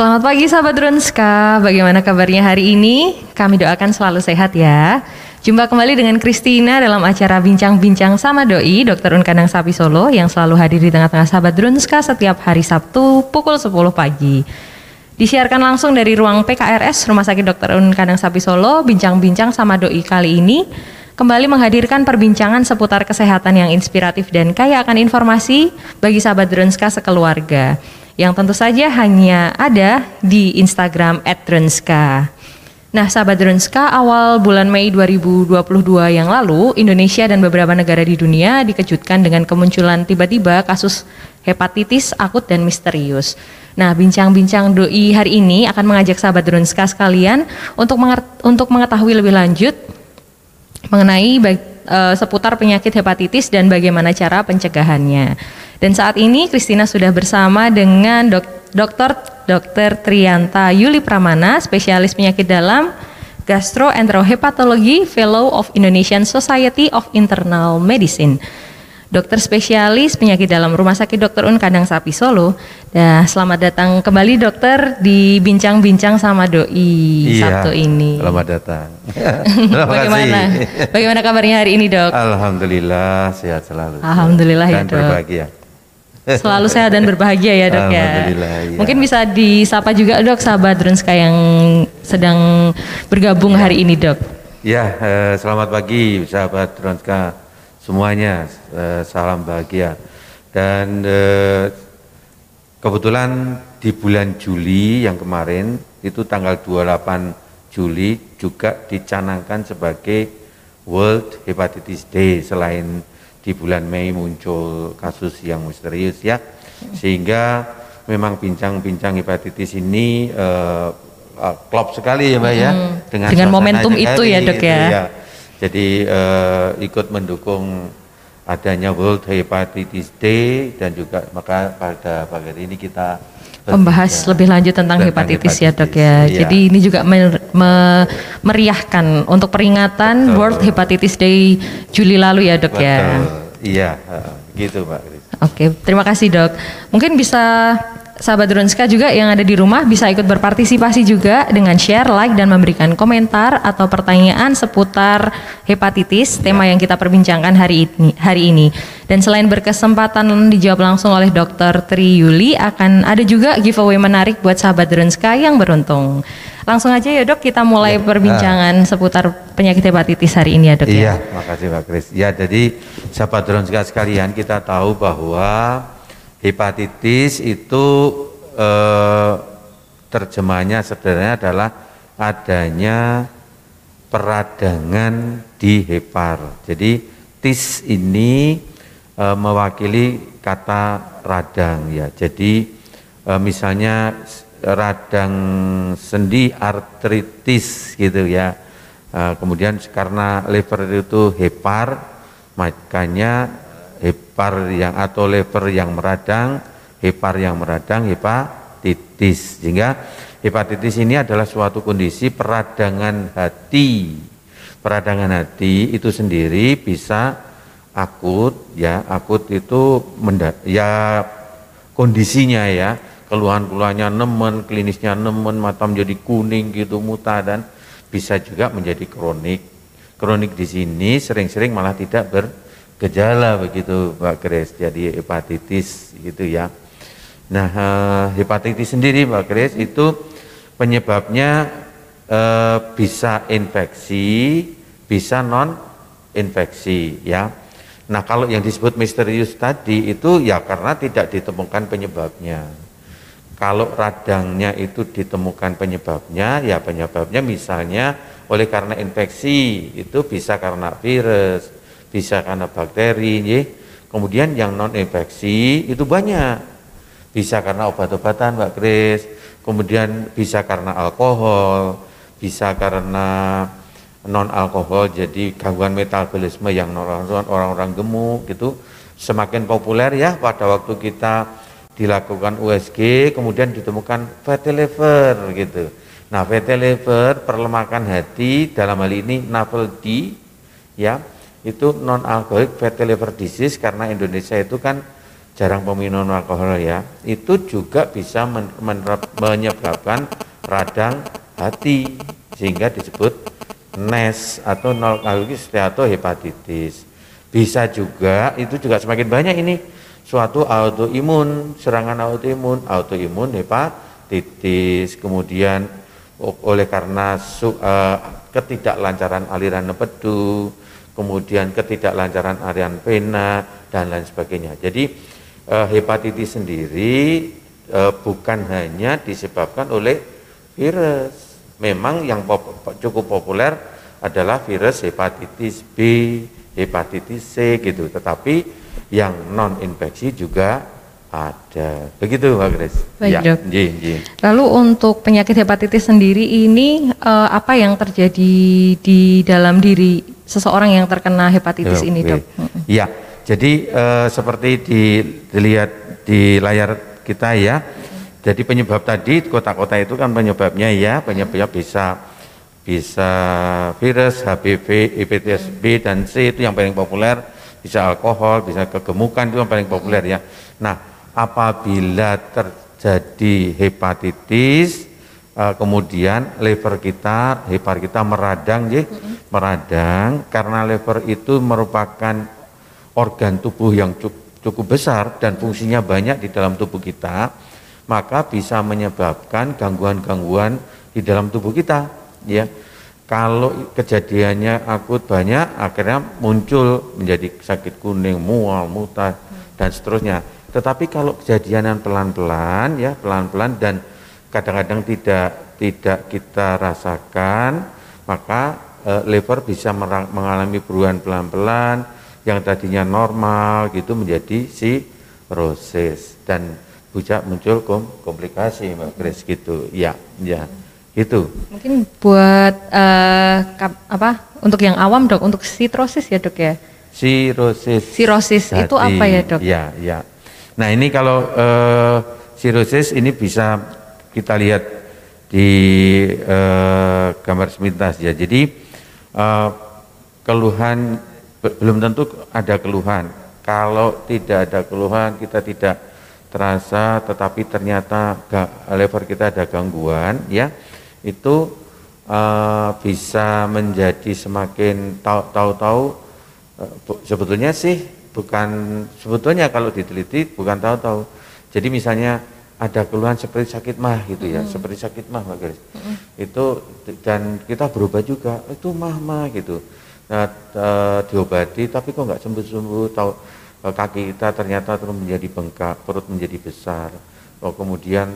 Selamat pagi sahabat Drunska, bagaimana kabarnya hari ini? Kami doakan selalu sehat ya. Jumpa kembali dengan Kristina dalam acara Bincang-Bincang sama Doi, Dr. Unkandang Sapi Solo yang selalu hadir di tengah-tengah sahabat Drunska setiap hari Sabtu pukul 10 pagi. Disiarkan langsung dari ruang PKRS Rumah Sakit Dr. Unkandang Sapi Solo, Bincang-Bincang sama Doi kali ini kembali menghadirkan perbincangan seputar kesehatan yang inspiratif dan kaya akan informasi bagi sahabat Drunska sekeluarga yang tentu saja hanya ada di Instagram @drenska. Nah, sahabat Drenska, awal bulan Mei 2022 yang lalu, Indonesia dan beberapa negara di dunia dikejutkan dengan kemunculan tiba-tiba kasus hepatitis akut dan misterius. Nah, bincang-bincang doi hari ini akan mengajak sahabat Drenska sekalian untuk untuk mengetahui lebih lanjut mengenai uh, seputar penyakit hepatitis dan bagaimana cara pencegahannya. Dan saat ini Kristina sudah bersama dengan dok Dr. Dr. Trianta Yuli Pramana, spesialis penyakit dalam gastroenterohepatologi, Fellow of Indonesian Society of Internal Medicine. Dokter spesialis penyakit dalam Rumah Sakit Dr. Un Kandang Sapi Solo. Nah, selamat datang kembali dokter di bincang-bincang sama doi iya, Sabtu ini. Selamat datang. Bagaimana? Bagaimana kabarnya hari ini, Dok? Alhamdulillah sehat selalu. Alhamdulillah ya, Dok. Dan berbahagia. Selalu sehat dan berbahagia ya dok ya. Iya. Mungkin bisa disapa juga dok sahabat Drunska yang sedang bergabung ya. hari ini dok. Ya, eh, selamat pagi sahabat Drunska semuanya. Eh, salam bahagia. Dan eh, kebetulan di bulan Juli yang kemarin itu tanggal 28 Juli juga dicanangkan sebagai World Hepatitis Day selain di bulan Mei muncul kasus yang misterius ya sehingga memang bincang-bincang hepatitis ini uh, uh, klop sekali ya mbak ya hmm. dengan, dengan momentum itu ya dok ya. ya jadi uh, ikut mendukung adanya World Hepatitis Day dan juga maka pada pagi ini kita membahas lebih lanjut tentang, tentang hepatitis, hepatitis ya dok ya. Iya. Jadi ini juga mer me meriahkan untuk peringatan Betul. World Hepatitis Day Juli lalu ya dok ya. Betul. ya. Iya, gitu Pak. Oke, terima kasih dok. Mungkin bisa sahabat Drunska juga yang ada di rumah bisa ikut berpartisipasi juga dengan share, like dan memberikan komentar atau pertanyaan seputar hepatitis tema yang kita perbincangkan hari ini. Hari ini. Dan selain berkesempatan dijawab langsung oleh Dr. Tri Yuli akan ada juga giveaway menarik buat sahabat Drunska yang beruntung. Langsung aja ya dok kita mulai ya. perbincangan ah. seputar penyakit hepatitis hari ini ya dok ya. Iya, makasih Pak Kris. Ya jadi sahabat Drunska sekalian kita tahu bahwa Hepatitis itu eh, terjemahnya sebenarnya adalah adanya peradangan di hepar. Jadi tis ini e, mewakili kata radang ya. Jadi e, misalnya radang sendi artritis gitu ya. E, kemudian karena liver itu hepar makanya hepar yang atau lever yang meradang, hepar yang meradang, hepatitis. Sehingga hepatitis ini adalah suatu kondisi peradangan hati. Peradangan hati itu sendiri bisa akut ya, akut itu ya kondisinya ya, keluhan-keluhannya nemen, klinisnya nemen, mata menjadi kuning gitu muta dan bisa juga menjadi kronik. Kronik di sini sering-sering malah tidak ber gejala begitu Pak Kris, jadi hepatitis gitu ya. Nah, eh, hepatitis sendiri Pak Kris itu penyebabnya eh, bisa infeksi, bisa non infeksi ya. Nah, kalau yang disebut misterius tadi itu ya karena tidak ditemukan penyebabnya. Kalau radangnya itu ditemukan penyebabnya, ya penyebabnya misalnya oleh karena infeksi, itu bisa karena virus, bisa karena bakteri, ya. Kemudian yang non infeksi itu banyak. Bisa karena obat-obatan Mbak Kris, kemudian bisa karena alkohol, bisa karena non alkohol jadi gangguan metabolisme yang orang-orang gemuk gitu semakin populer ya pada waktu kita dilakukan USG kemudian ditemukan fatty liver gitu. Nah, fatty liver perlemakan hati dalam hal ini NAFLD ya itu non alkoholik fatty liver disease karena Indonesia itu kan jarang peminum alkohol ya. Itu juga bisa men menyebabkan radang hati sehingga disebut NES atau non alkoholik steatohepatitis. Bisa juga itu juga semakin banyak ini suatu autoimun serangan autoimun autoimun hepatitis. Kemudian oleh karena su, uh, ketidaklancaran aliran empedu kemudian ketidaklancaran aliran vena dan lain sebagainya. Jadi eh, hepatitis sendiri eh, bukan hanya disebabkan oleh virus. Memang yang pop, cukup populer adalah virus hepatitis B, hepatitis C gitu. Tetapi yang non infeksi juga ada. Begitu Mbak Grace. Baik, ya, Dok. Jih, jih. Lalu untuk penyakit hepatitis sendiri ini uh, apa yang terjadi di dalam diri seseorang yang terkena hepatitis Oke. ini, Dok? Iya. Jadi uh, seperti di, dilihat di layar kita ya. Jadi penyebab tadi kota-kota itu kan penyebabnya ya, penyebabnya bisa bisa virus, HPV, hepatitis B dan C itu yang paling populer, bisa alkohol, bisa kegemukan itu yang paling populer ya. Nah, apabila terjadi hepatitis uh, kemudian liver kita hepar kita meradang ya, meradang karena liver itu merupakan organ tubuh yang cukup besar dan fungsinya banyak di dalam tubuh kita maka bisa menyebabkan gangguan-gangguan di dalam tubuh kita ya. Kalau kejadiannya akut banyak akhirnya muncul menjadi sakit kuning mual muntah dan seterusnya. Tetapi kalau kejadian pelan-pelan ya, pelan-pelan dan kadang-kadang tidak tidak kita rasakan, maka e, liver bisa mengalami perubahan pelan-pelan yang tadinya normal gitu menjadi cirrhosis dan bisa muncul kom komplikasi Mbak Grace gitu. Ya, ya. Gitu. Mungkin buat uh, apa? Untuk yang awam, Dok, untuk sitrosis ya, Dok ya. Sirosis. Sirosis itu apa ya, Dok? Ya, ya. Nah ini kalau uh, sirosis ini bisa kita lihat di uh, gambar sepintas ya. Jadi uh, keluhan belum tentu ada keluhan. Kalau tidak ada keluhan kita tidak terasa, tetapi ternyata lever kita ada gangguan, ya itu uh, bisa menjadi semakin tahu-tahu uh, sebetulnya sih bukan sebetulnya kalau diteliti bukan tahu-tahu. Jadi misalnya ada keluhan seperti sakit mah gitu ya, mm. seperti sakit mah Mbak Garis. Mm. Itu dan kita berubah juga, itu mah mah gitu. Nah, e, diobati tapi kok nggak sembuh-sembuh, tahu e, kaki kita ternyata terus menjadi bengkak, perut menjadi besar. Oh, kemudian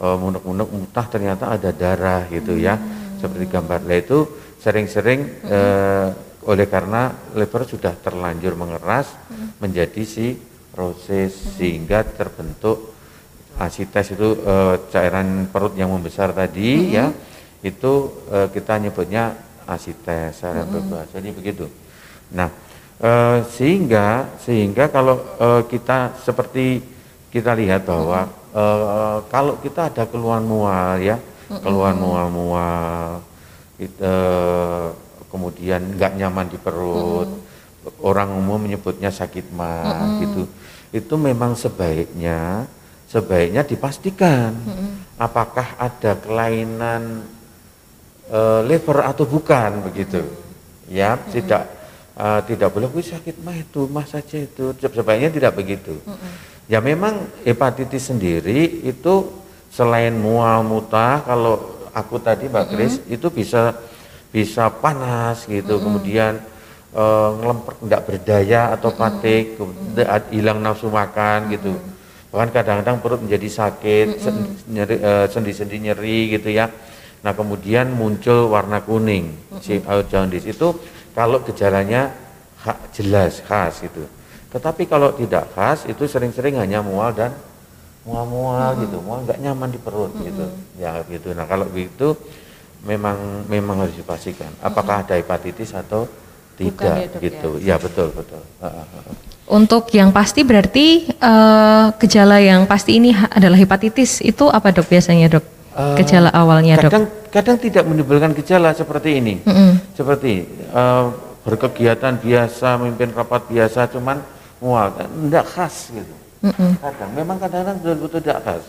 e, munek-munek mutah ternyata ada darah gitu ya. Mm. Seperti gambar. Nah, itu sering-sering e, oleh karena liver sudah terlanjur mengeras hmm. menjadi si hmm. sehingga terbentuk asites itu e, cairan perut yang membesar tadi hmm. ya itu e, kita nyebutnya asites secara hmm. berbahasa jadi begitu nah e, sehingga sehingga kalau e, kita seperti kita lihat bahwa hmm. e, kalau kita ada keluhan mual ya hmm. keluhan mual-mual kita kemudian nggak nyaman di perut, hmm. orang umum menyebutnya sakit mah hmm. gitu. Itu memang sebaiknya sebaiknya dipastikan hmm. apakah ada kelainan e, liver atau bukan begitu. Ya, hmm. tidak uh, tidak boleh sakit mah itu, mah saja itu. Sebaiknya tidak begitu. Hmm. Ya memang hepatitis sendiri itu selain mual mutah kalau aku tadi Mbak Kris -hmm. itu bisa bisa panas gitu, mm kemudian e, ngelemper tidak berdaya atau patik, mm hilang nafsu makan gitu. Bahkan kadang-kadang perut menjadi sakit, mm nyeri, e, sendi-sendi nyeri gitu ya. Nah kemudian muncul warna kuning, mm si jaundice itu kalau gejalanya jelas khas gitu. Tetapi kalau tidak khas itu sering-sering hanya mual dan mual-mual gitu, mual nggak nyaman di perut gitu, ya gitu. Nah kalau begitu memang memang harus dipastikan apakah ada hepatitis atau tidak ya, Dok, gitu. Ya betul betul. Untuk yang pasti berarti eh, gejala yang pasti ini adalah hepatitis itu apa dok biasanya dok? Eh, Gejala awalnya dok. Kadang kadang tidak menimbulkan gejala seperti ini. Mm-mm. Seperti eh, berkegiatan biasa, memimpin rapat biasa, cuman mual, tidak khas gitu. Mm-mm. Kadang memang kadang-kadang betul-betul tidak khas.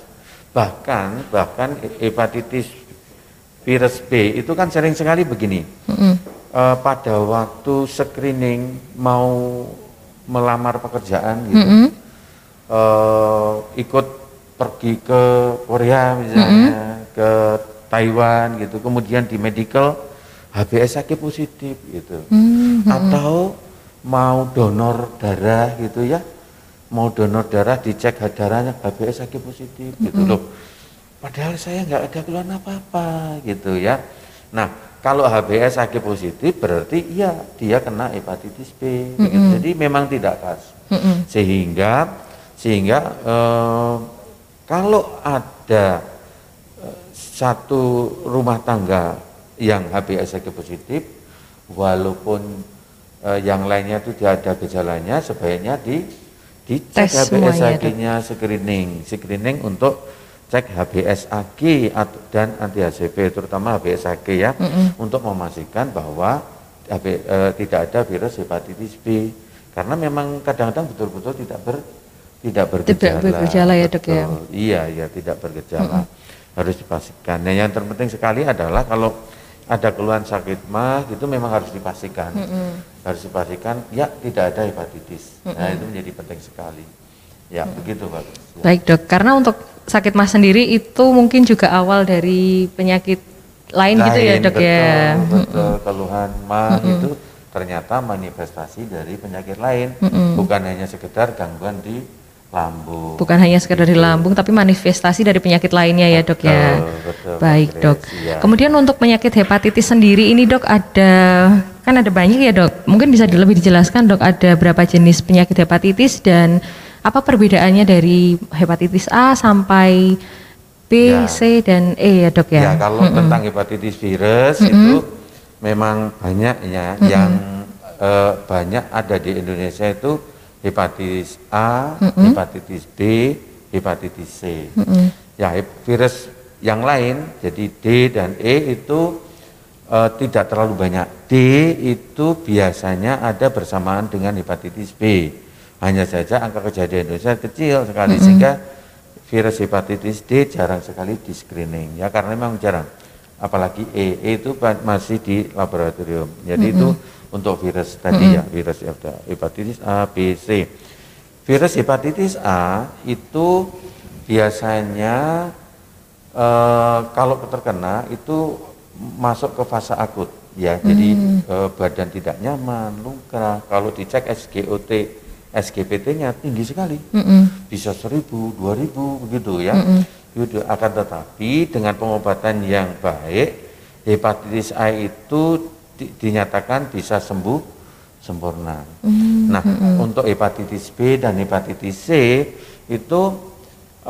Bahkan bahkan hepatitis virus B itu kan sering sekali begini. Mm-mm. Eh, pada waktu screening mau melamar pekerjaan gitu, Mm-mm. eh, ikut pergi ke Korea misalnya, ke Taiwan gitu, kemudian di medical HBsAg positif gitu, Mm, atau mau donor darah gitu ya, mau donor darah dicek darahnya HBsAg positif gitu. Loh. Padahal saya nggak ada keluhan apa-apa gitu ya. Nah kalau HBsAg positif berarti iya dia kena hepatitis B. begitu. Jadi memang tidak khas Mm-mm. sehingga sehingga eh, kalau ada eh, satu rumah tangga yang HBsAg positif walaupun eh, yang lainnya itu tidak ada gejalanya sebaiknya di dicek semuanya, HBsAg-nya screening screening untuk cek HBsAg dan anti HCV terutama HBsAg ya Mm-mm. untuk memastikan bahwa HB, eh, tidak ada virus hepatitis B karena memang kadang-kadang betul-betul tidak ber tidak bergejala. bergejala ya, Dok, ya? Iya, iya tidak bergejala. Harus dipastikan. Nah, yang terpenting sekali adalah kalau ada keluhan sakit mah itu memang harus dipastikan. Harus dipastikan ya tidak ada hepatitis. Nah, itu menjadi penting sekali. Ya, begitu, Pak. Ya. Baik dok, karena untuk sakit mah sendiri itu mungkin juga awal dari penyakit lain, gitu ya Lain, dok betul, ya. Betul, keluhan mah itu ternyata manifestasi dari penyakit lain, bukan hanya sekedar gangguan di lambung. Bukan hanya sekedar di lambung, tapi manifestasi dari penyakit lainnya ya dok ya. Betul, betul, Baik Pak dok. Iya. Kemudian untuk penyakit hepatitis sendiri ini dok ada kan ada banyak ya dok. Mungkin bisa di- lebih dijelaskan dok ada berapa jenis penyakit hepatitis dan apa perbedaannya dari hepatitis A sampai B, Ya. C dan E ya dok ya. Ya, kalau tentang hepatitis virus itu memang banyak ya yang eh, banyak ada di Indonesia itu hepatitis A, hepatitis B, hepatitis C. Ya, hep- virus yang lain jadi D dan E itu eh, tidak terlalu banyak. D itu biasanya ada bersamaan dengan hepatitis B. Hanya saja angka kejadian Indonesia kecil sekali sehingga virus hepatitis D jarang sekali di screening ya karena memang jarang. Apalagi E, E itu masih di laboratorium. Jadi itu untuk virus tadi ya virus hepatitis A, B, C. Virus hepatitis A itu biasanya eh, kalau terkena itu masuk ke fase akut ya. Jadi eh, badan tidak nyaman luka. Kalau dicek SGOT SGPT-nya tinggi sekali Mm-mm. bisa seribu, dua ribu begitu ya. Gitu. Akan tetapi dengan pengobatan yang baik, hepatitis A itu di- dinyatakan bisa sembuh sempurna. Nah, untuk hepatitis B dan hepatitis C itu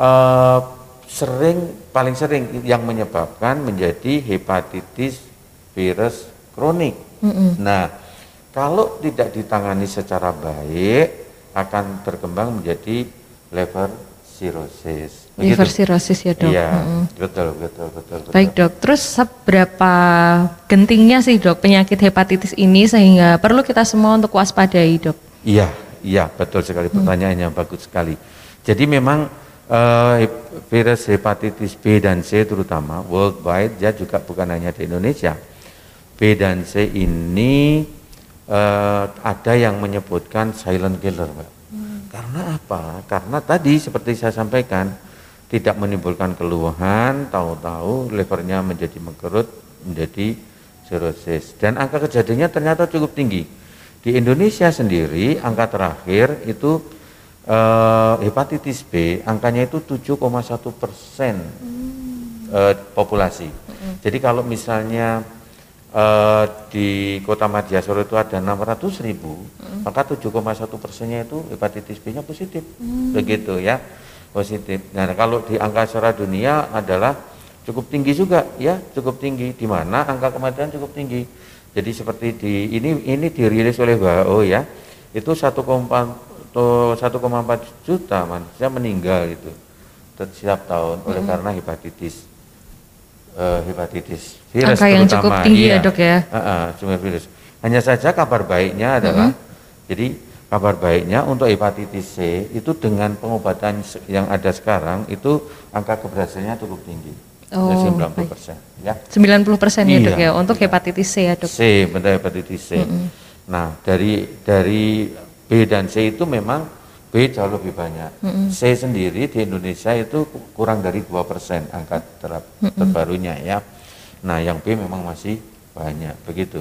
eh, sering paling sering yang menyebabkan menjadi hepatitis virus kronik. Nah, kalau tidak ditangani secara baik akan berkembang menjadi liver cirrhosis. Liver cirrhosis ya dok. Iya, Mm-mm. betul, betul, betul, betul. Baik dok, terus seberapa gentingnya sih dok penyakit hepatitis ini sehingga perlu kita semua untuk waspadai dok? Iya, iya, betul sekali pertanyaannya bagus sekali. Jadi memang eh, hep- virus hepatitis B dan C terutama worldwide ya juga bukan hanya di Indonesia. B dan C ini eh, ada yang menyebutkan silent killer, Mbak. Karena apa? Karena tadi seperti saya sampaikan tidak menimbulkan keluhan, tahu-tahu livernya menjadi mengkerut, menjadi cirrhosis. Dan angka kejadiannya ternyata cukup tinggi. Di Indonesia sendiri angka terakhir itu eh, hepatitis B angkanya itu 7,1 persen eh, populasi. Jadi kalau misalnya eh, di Kota Madiasoro itu ada 600 ribu, maka 7,1 persennya itu hepatitis B-nya positif, begitu ya, positif. Nah kalau di angka secara dunia adalah cukup tinggi juga, ya cukup tinggi, di mana angka kematian cukup tinggi. Jadi seperti di ini ini dirilis oleh WHO ya, itu 1,4 1,4 juta manusia meninggal itu setiap tahun oleh karena hepatitis eh, hepatitis virus Angka yang terutama. cukup tinggi ya, Iya. Dok, ya? Ah, ah, cuma virus. Hanya saja kabar baiknya adalah jadi kabar baiknya untuk hepatitis C itu dengan pengobatan yang ada sekarang itu angka keberhasilannya cukup tinggi. Oh, 90 persen ya. 90 persen ya dok Iya, ya untuk iya. hepatitis C ya dok. C, benar hepatitis C. Nah, dari dari B dan C itu memang B jauh lebih banyak. C sendiri di Indonesia itu ku- kurang dari 2% angka ter- terbarunya ya. Nah, yang B memang masih banyak begitu.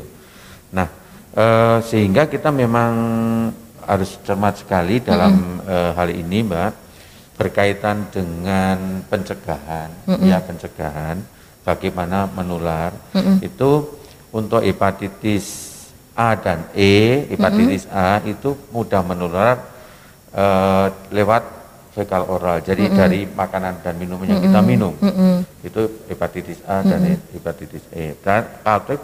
Nah, eh, sehingga kita memang harus cermat sekali dalam eh, hal ini, Mbak, berkaitan dengan pencegahan, ya pencegahan, bagaimana menular itu untuk hepatitis A dan E, hepatitis A itu mudah menular eh, lewat fekal oral. Jadi dari makanan dan minuman yang kita minum itu hepatitis A dan hepatitis E. Dan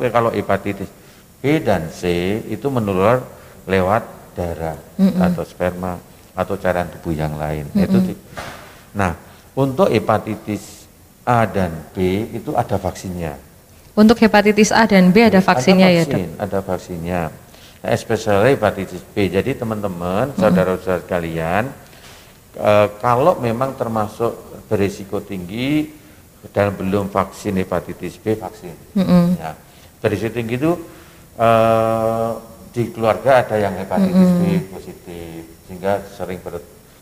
kalau hepatitis B dan C itu menular lewat darah atau sperma atau cairan tubuh yang lain. Itu di- Nah, untuk hepatitis A dan B itu ada vaksinnya. Untuk hepatitis A dan B ada vaksinnya ya dok. vaksin, Ada vaksinnya. Especially hepatitis B. Jadi teman-teman, saudara-saudara sekalian, eh, kalau memang termasuk berisiko tinggi dan belum vaksin hepatitis B, vaksin. Ya. Berisiko tinggi itu eh, di keluarga ada yang hepatitis B positif, sehingga sering ber,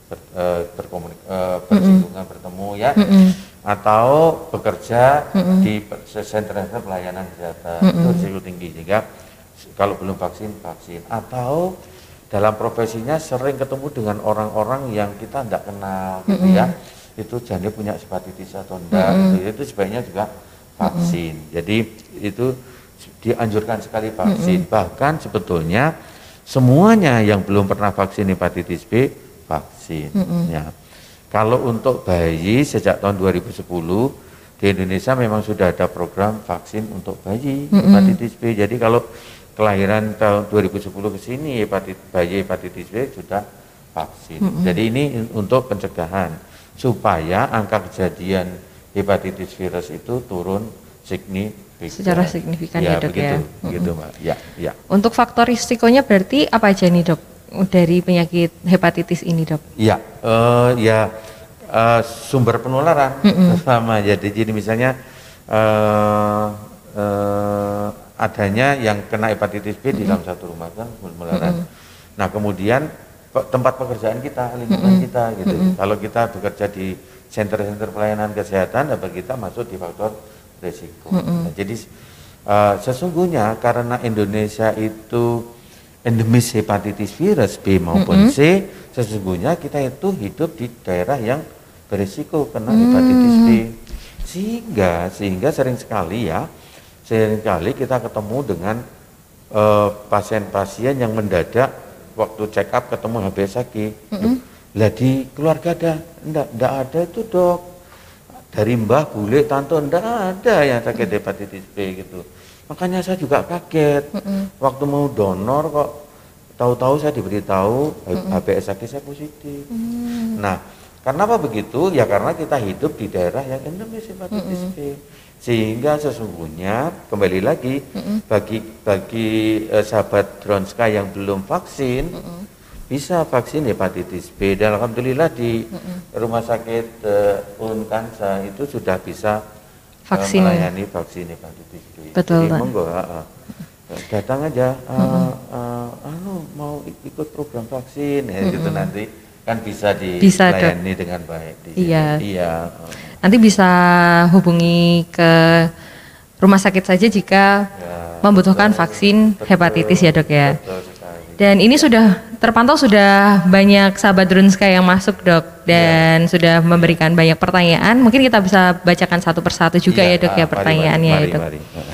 ber, eh, berkomunik- eh, bersinggungan bertemu ya, atau bekerja di sentra-sentra pelayanan kesehatan. Itu risiko tinggi sehingga kalau belum vaksin vaksin. Atau dalam profesinya sering ketemu dengan orang-orang yang kita tidak kenal gitu ya. Itu jadi punya hepatitis atau enggak gitu. itu sebaiknya juga vaksin. Jadi itu dianjurkan sekali vaksin. Bahkan sebetulnya semuanya yang belum pernah vaksin hepatitis B vaksin ya. Kalau untuk bayi sejak tahun 2010 di Indonesia memang sudah ada program vaksin untuk bayi hepatitis B. Jadi kalau kelahiran tahun 2010 ke sini hepatit, bayi hepatitis B sudah vaksin. Jadi ini untuk pencegahan supaya angka kejadian hepatitis virus itu turun signifikan. Secara signifikan ya, Dok, begitu, ya. begitu, Mbak. Ya, ya. Untuk faktor risikonya berarti apa aja nih dok dari penyakit hepatitis ini dok? Ya, eh, ya eh, sumber penularan pertama. Jadi, jadi misalnya eh, adanya yang kena hepatitis B di dalam satu rumah kan penularan. Nah kemudian tempat pekerjaan kita, lingkungan kita gitu. Kalau kita bekerja di center-center pelayanan kesehatan, apa kita masuk di faktor resiko. Nah, jadi eh, sesungguhnya karena Indonesia itu endemis hepatitis virus B maupun C, sesungguhnya kita itu hidup di daerah yang berisiko kena hepatitis B. Sehingga sehingga sering sekali ya, sering kali kita ketemu dengan eh, pasien-pasien yang mendadak waktu check up ketemu HBsAg. Lah di keluarga ada enggak, enggak ada itu dok dari mbah, bule, tante enggak ada yang sakit hepatitis B gitu. Makanya saya juga kaget waktu mau donor kok tahu-tahu saya diberitahu HBsAg saya positif. Nah, kenapa begitu? Ya karena kita hidup di daerah yang endemis hepatitis B. Sehingga sesungguhnya kembali lagi bagi bagi eh, sahabat Dronska yang belum vaksin bisa vaksin hepatitis B dan alhamdulillah di rumah sakit eh, Unkansa itu sudah bisa eh, Vaksin. melayani vaksin hepatitis B. Betul, Jadi monggo ah, ah. datang aja eh, eh, anu mau ik- ikut program vaksin ya gitu nanti kan bisa Bisa, dilayani dengan baik di sini. Iya. Iya. eh. Nanti bisa hubungi ke rumah sakit saja jika Ya, membutuhkan betul, vaksin betul, hepatitis ya dok ya. Betul sekali. Dan ini sudah terpantau sudah banyak sahabat Drunska yang masuk dok dan sudah memberikan banyak pertanyaan. Mungkin kita bisa bacakan satu persatu juga Iya, ya dok ya mari, pertanyaannya mari, ya dok. mari, mari.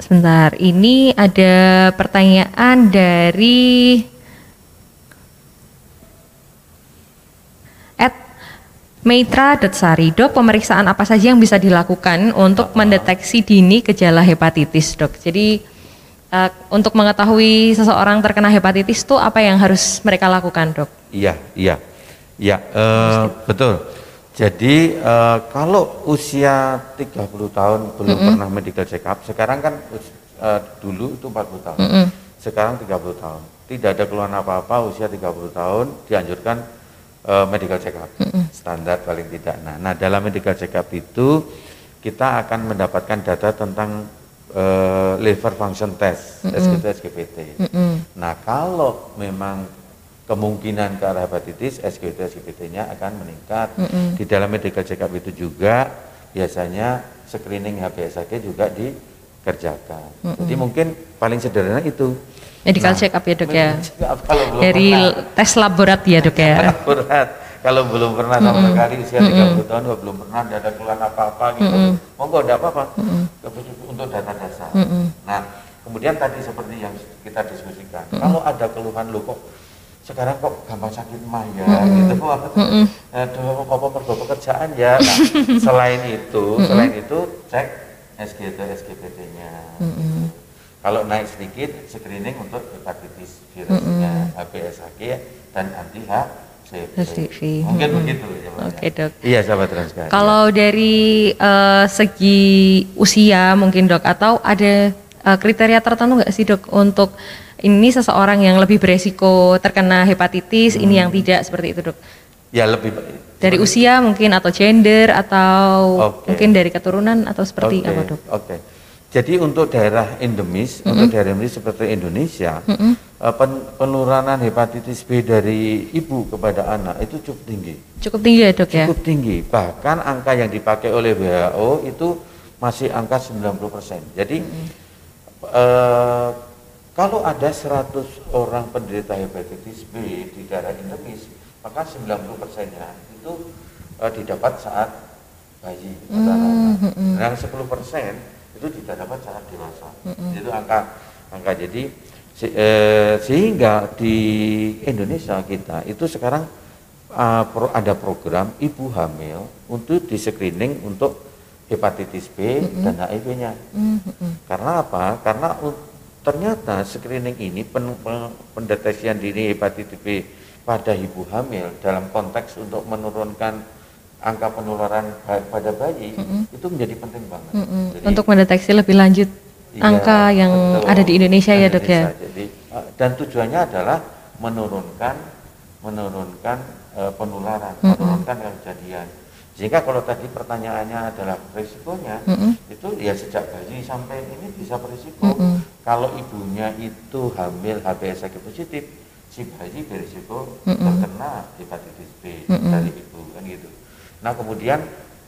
sebentar. Ini ada pertanyaan dari Meitra.sari, dok pemeriksaan apa saja yang bisa dilakukan untuk mendeteksi dini gejala hepatitis dok? Jadi uh, untuk mengetahui seseorang terkena hepatitis itu apa yang harus mereka lakukan dok? Iya, iya, iya, uh, betul. Jadi uh, kalau usia 30 tahun belum mm -hmm. pernah medical check up, sekarang kan uh, dulu itu 40 tahun, mm -hmm. sekarang 30 tahun. Tidak ada keluhan apa-apa usia 30 tahun dianjurkan uh, medical check up mm -hmm. standar paling tidak. Nah, nah dalam medical check up itu kita akan mendapatkan data tentang uh, liver function test mm -hmm. SGT SGPT. Mm -hmm. Nah kalau memang kemungkinan ke arah hepatitis SGT SGPT-nya akan meningkat. Mm -hmm. Di dalam medical check up itu juga biasanya screening HbA1c juga dikerjakan. Mm -hmm. Jadi mungkin paling sederhana itu Medical nah, check up ya dok ya. Dari pernah. tes laborat ya dok ya. laborat. Kalau belum pernah sama mm -hmm. sekali usia mm -hmm. 30 tahun belum pernah ada keluhan apa-apa gitu. Mm -hmm. Monggo ada apa-apa. Mm -hmm. Untuk data dasar. Mm -hmm. Nah, kemudian tadi seperti yang kita diskusikan, mm -hmm. kalau ada keluhan lo kok sekarang kok gampang sakit mah ya mm -hmm. gitu kok mm -hmm. aduh apa perlu pekerjaan ya nah, selain itu mm -hmm. selain itu cek SGT SGPT-nya mm -hmm. Kalau naik sedikit screening untuk hepatitis virusnya, mm -hmm. HBsAg dan anti HCV. Mungkin mm -hmm. begitu ya. Oke okay, dok. Iya sahabat Transkar. Kalau ya. dari uh, segi usia mungkin dok atau ada uh, kriteria tertentu nggak sih dok untuk ini seseorang yang lebih beresiko terkena hepatitis, hmm. ini yang tidak seperti itu dok? Ya lebih dari usia mungkin atau gender atau okay. mungkin dari keturunan atau seperti okay. apa dok? Oke. Okay. Jadi untuk daerah endemis, mm -hmm. untuk daerah endemis seperti Indonesia, mm -hmm. pen penurunan hepatitis B dari ibu kepada anak itu cukup tinggi. Cukup tinggi ya dok ya? Cukup tinggi. Bahkan angka yang dipakai oleh WHO itu masih angka 90%. Jadi mm -hmm. uh, kalau ada 100 orang penderita hepatitis B di daerah endemis, maka 90%-nya itu uh, didapat saat bayi mm -hmm. Dan 10% itu tidak dapat saat dewasa. Mm-hmm. Itu angka angka jadi se, eh, sehingga di Indonesia kita itu sekarang uh, pro, ada program ibu hamil untuk di screening untuk hepatitis B mm-hmm. dan HIV-nya. Mm-hmm. Karena apa? Karena ternyata screening ini pen, pen, pendeteksian dini hepatitis B pada ibu hamil dalam konteks untuk menurunkan angka penularan pada bayi mm -hmm. itu menjadi penting banget. Mm -hmm. Jadi, Untuk mendeteksi lebih lanjut iya, angka yang betul, ada di Indonesia ya dok ya. Jadi eh, dan tujuannya adalah menurunkan menurunkan uh, penularan, mm -hmm. menurunkan kejadian. Sehingga kalau tadi pertanyaannya adalah risikonya, mm -hmm. itu ya sejak bayi sampai ini bisa berisiko. Mm -hmm. Kalau ibunya itu hamil HBsAg positif, si bayi berisiko mm -hmm. terkena hepatitis B mm -hmm. dari ibu kan gitu. Nah kemudian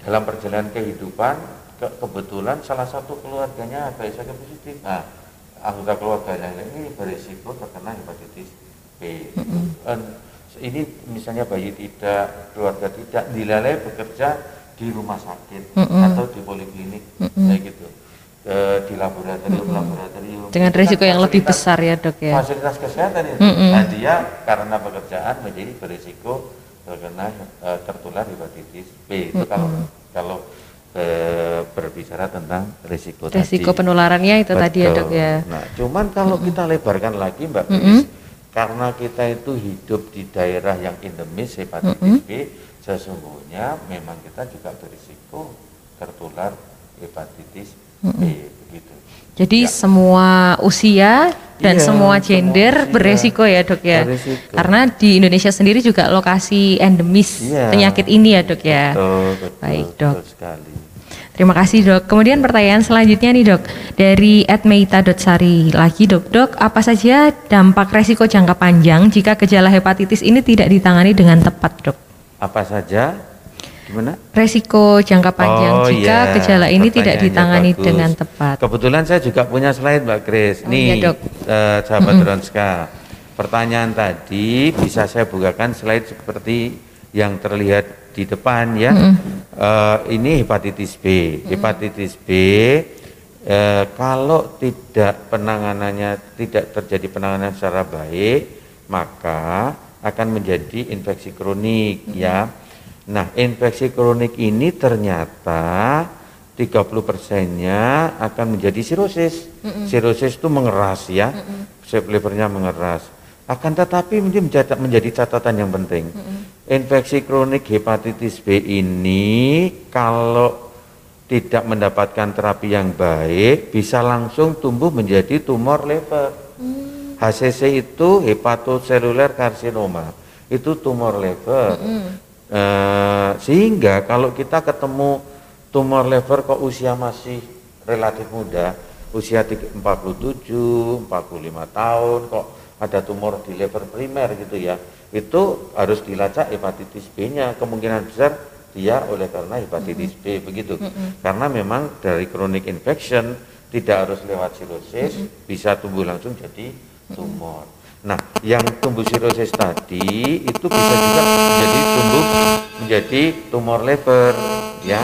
dalam perjalanan kehidupan ke, kebetulan salah satu keluarganya HIV positif. Nah anggota keluarga ini berisiko terkena hepatitis B. Ini misalnya bayi tidak, keluarga tidak, nilai bekerja di rumah sakit atau di poliklinik kayak gitu. Di laboratorium mm-hmm. laboratorium dengan risiko yang lebih besar ya dok ya fasilitas kesehatan itu mm-hmm. nah dia karena pekerjaan menjadi berisiko terkena uh, tertular hepatitis B itu mm -hmm. kalau kalau uh, berbicara tentang risiko risiko tadi. penularannya itu Betul. tadi ya dok ya nah cuman kalau mm -hmm. kita lebarkan lagi mbak mm -hmm. karena kita itu hidup di daerah yang endemis hepatitis mm -hmm. B sesungguhnya memang kita juga berisiko tertular hepatitis mm -hmm. B begitu jadi ya. semua usia dan iya, semua gender semua beresiko ya dok ya. Beresiko. Karena di Indonesia sendiri juga lokasi endemis iya. penyakit ini ya dok ya. Betul, betul, Baik dok. Betul sekali. Terima kasih dok. Kemudian pertanyaan selanjutnya nih dok dari @meita.sari lagi dok dok apa saja dampak resiko jangka panjang jika gejala hepatitis ini tidak ditangani dengan tepat dok? Apa saja? Gimana? Resiko jangka panjang oh, jika iya. gejala ini tidak ditangani bagus. dengan tepat. Kebetulan saya juga punya slide Mbak Grace. Oh, Nih, iya, dok. Uh, sahabat mm -hmm. Ronska. Pertanyaan tadi bisa saya bukakan slide seperti yang terlihat di depan ya. Mm -hmm. uh, ini hepatitis B. Hepatitis B eh, kalau tidak penanganannya tidak terjadi penanganan secara baik maka akan menjadi infeksi kronik hmm. ya. Nah, infeksi kronik ini ternyata 30 persennya akan menjadi sirosis. Mm Sirosis itu mengeras ya, mm -mm. livernya mengeras. Akan tetapi menjadi, menjadi catatan yang penting. Mm -mm. Infeksi kronik hepatitis B ini kalau tidak mendapatkan terapi yang baik bisa langsung tumbuh menjadi tumor liver. Hmm. HCC itu hepatoseluler karsinoma, itu tumor liver. Hmm. E, sehingga kalau kita ketemu tumor liver kok usia masih relatif muda, usia 47, 45 tahun kok ada tumor di liver primer gitu ya. Itu harus dilacak hepatitis B-nya. Kemungkinan besar dia oleh karena hepatitis B begitu. Karena memang dari chronic infection tidak harus lewat sirosis, bisa tumbuh langsung jadi tumor. Nah, yang tumbuh sirosis tadi itu bisa juga menjadi tumbuh menjadi tumor lever, ya,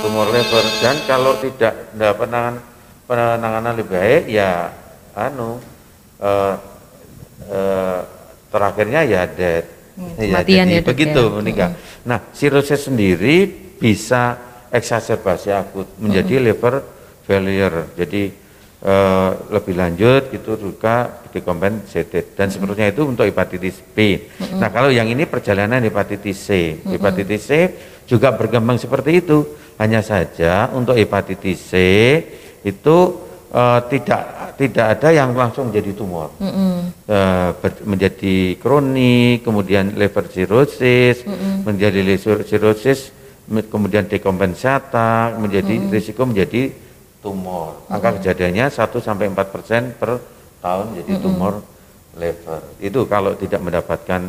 tumor lever. Dan kalau tidak ada penanganan penanganan lebih baik, ya, anu, uh, uh, terakhirnya ya dead Hmm, ya, jadi ya, begitu ya. menikah. Hmm. Nah, sirosis sendiri bisa eksaserbasi akut menjadi hmm. liver failure. Jadi uh, lebih lanjut itu juga decompensated dan hmm. seterusnya itu untuk hepatitis B. Hmm. Nah, kalau yang ini perjalanan hepatitis C. Hmm. Hepatitis C juga berkembang seperti itu. Hanya saja untuk hepatitis C itu uh, tidak tidak ada yang langsung menjadi tumor, mm -hmm. uh, menjadi kronik, kemudian liver cirrhosis, mm -hmm. menjadi liver cirrhosis, kemudian dekompensata, menjadi mm -hmm. risiko menjadi tumor. Angka mm -hmm. kejadiannya 1 sampai empat persen per tahun jadi mm -hmm. tumor liver. Itu kalau tidak mendapatkan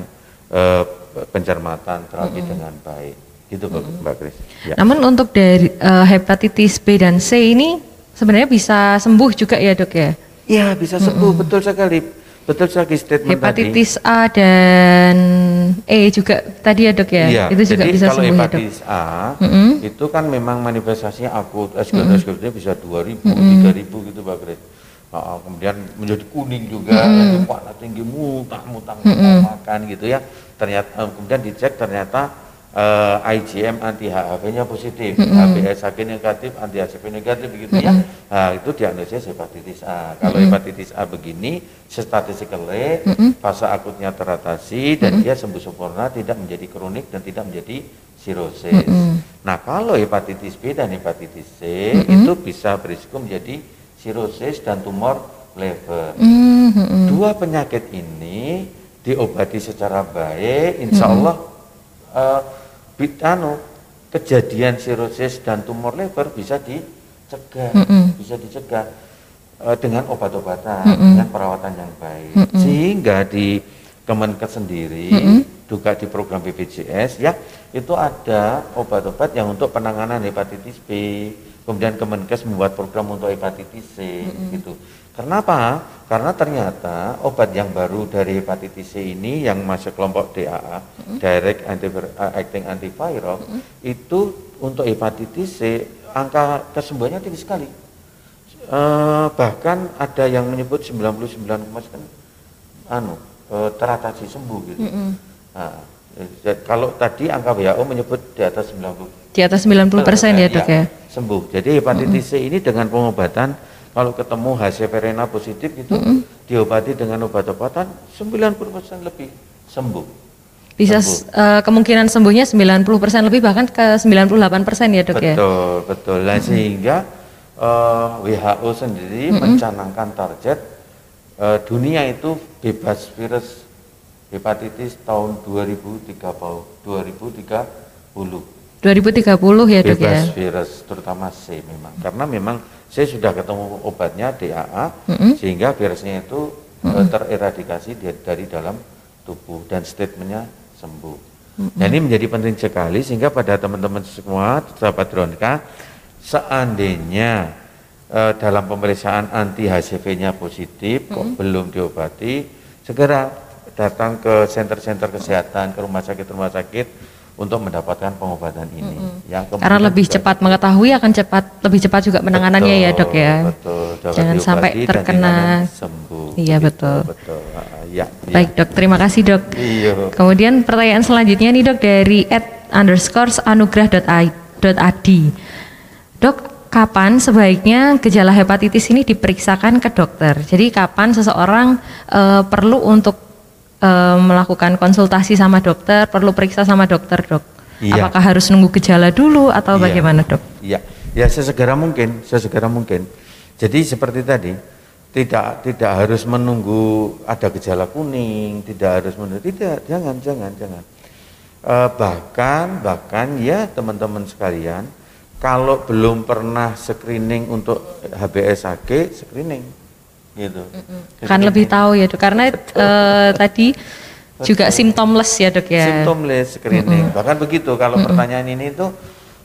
uh, pencermatan terapi mm -hmm. dengan baik. Gitu mm -hmm. Mbak Kris. Ya. Namun untuk dari uh, hepatitis B dan C ini sebenarnya bisa sembuh juga ya dok ya? Iya bisa sembuh, mm-hmm. betul sekali. Betul sekali statement Hepatitis tadi. A dan E juga tadi ya dok ya? Iya, itu juga jadi bisa kalau sembuh hepatitis ya, dok? A mm-hmm. itu kan memang manifestasinya akut, sklerodermanya mm-hmm. bisa 2000, mm-hmm. 3000 gitu Mbak Grace. Nah, kemudian menjadi kuning juga, mm-hmm. warna tinggi mutang-mutang mm-hmm. makan gitu ya. Ternyata kemudian dicek ternyata uh, IgM anti HHV-nya positif, mm -hmm. HBsAg negatif, anti HCV negatif begitu mm -hmm. ya. Nah, itu diagnosis hepatitis A. Kalau mm -hmm. hepatitis A begini, statistically mm -hmm. fase akutnya teratasi dan mm -hmm. dia sembuh sempurna, tidak menjadi kronik dan tidak menjadi sirosis. Mm -hmm. Nah, kalau hepatitis B dan hepatitis C mm -hmm. itu bisa berisiko menjadi sirosis dan tumor liver. Mm -hmm. Dua penyakit ini diobati secara baik, insya Allah mm -hmm. Uh, anu kejadian sirosis dan tumor liver bisa dicegah, mm -mm. bisa dicegah uh, dengan obat-obatan, mm -mm. dengan perawatan yang baik. Mm -mm. Sehingga di Kemenkes sendiri, mm -mm. juga di program BPJS ya, itu ada obat-obat yang untuk penanganan hepatitis B. Kemudian Kemenkes membuat program untuk hepatitis C mm -mm. gitu. Kenapa? Karena ternyata obat yang baru dari hepatitis C ini yang masuk kelompok DAA, mm-hmm. direct uh, acting antiviral, mm-hmm. itu untuk hepatitis C angka kesembuhannya tinggi sekali. Uh, bahkan ada yang menyebut 99 sekian anu uh, teratasi sembuh gitu. Mm-hmm. Nah, kalau tadi angka WHO menyebut di atas 90 di atas 90 persen ya dok ya, ya sembuh. Jadi hepatitis mm-hmm. C ini dengan pengobatan kalau ketemu hasil verena positif itu mm -hmm. diobati dengan obat-obatan 90% lebih sembuh. Bisa sembuh. Uh, kemungkinan sembuhnya 90% lebih bahkan ke 98% ya dok betul, ya? Betul, betul. Nah, mm -hmm. sehingga uh, eh, WHO sendiri mm -hmm. mencanangkan target uh, dunia itu bebas virus hepatitis tahun 2030. 2030. 2030 ya dok bebas ya? Bebas virus terutama C memang. Karena memang saya sudah ketemu obatnya DAA mm -hmm. sehingga virusnya itu mm -hmm. tereradikasi dari dalam tubuh dan statementnya sembuh. Mm -hmm. Nah, ini menjadi penting sekali sehingga pada teman-teman semua sahabat Dronka seandainya uh, dalam pemeriksaan anti HCV-nya positif mm -hmm. kok belum diobati segera datang ke center-center kesehatan ke rumah sakit-rumah sakit untuk mendapatkan pengobatan ini. Mm-mm. Ya, kemudian Karena lebih cepat mengetahui akan cepat lebih cepat juga penanganannya ya dok ya. Betul. Jangan sampai terkena- sembuh. Iya, betul. Betul. Ah, ya, ya. Baik dok, terima kasih dok. Iya. Kemudian pertanyaan selanjutnya nih dok dari at underscore anugrah.id. Dok, kapan sebaiknya gejala hepatitis ini diperiksakan ke dokter? Jadi kapan seseorang eh, perlu untuk eh, melakukan konsultasi sama dokter, perlu periksa sama dokter dok? Iya. Apakah harus nunggu gejala dulu atau Iya. bagaimana dok? Iya, ya sesegera mungkin, sesegera mungkin. Jadi seperti tadi, tidak tidak harus menunggu ada gejala kuning, tidak harus menunggu, tidak, jangan, jangan, jangan. Eh, bahkan, bahkan ya teman-teman sekalian, kalau belum pernah screening untuk HBsAg, screening, gitu. Kan lebih tahu ya dok, karena eh, tadi juga simptomless ya dok ya. Symptomless screening. Bahkan begitu kalau pertanyaan ini itu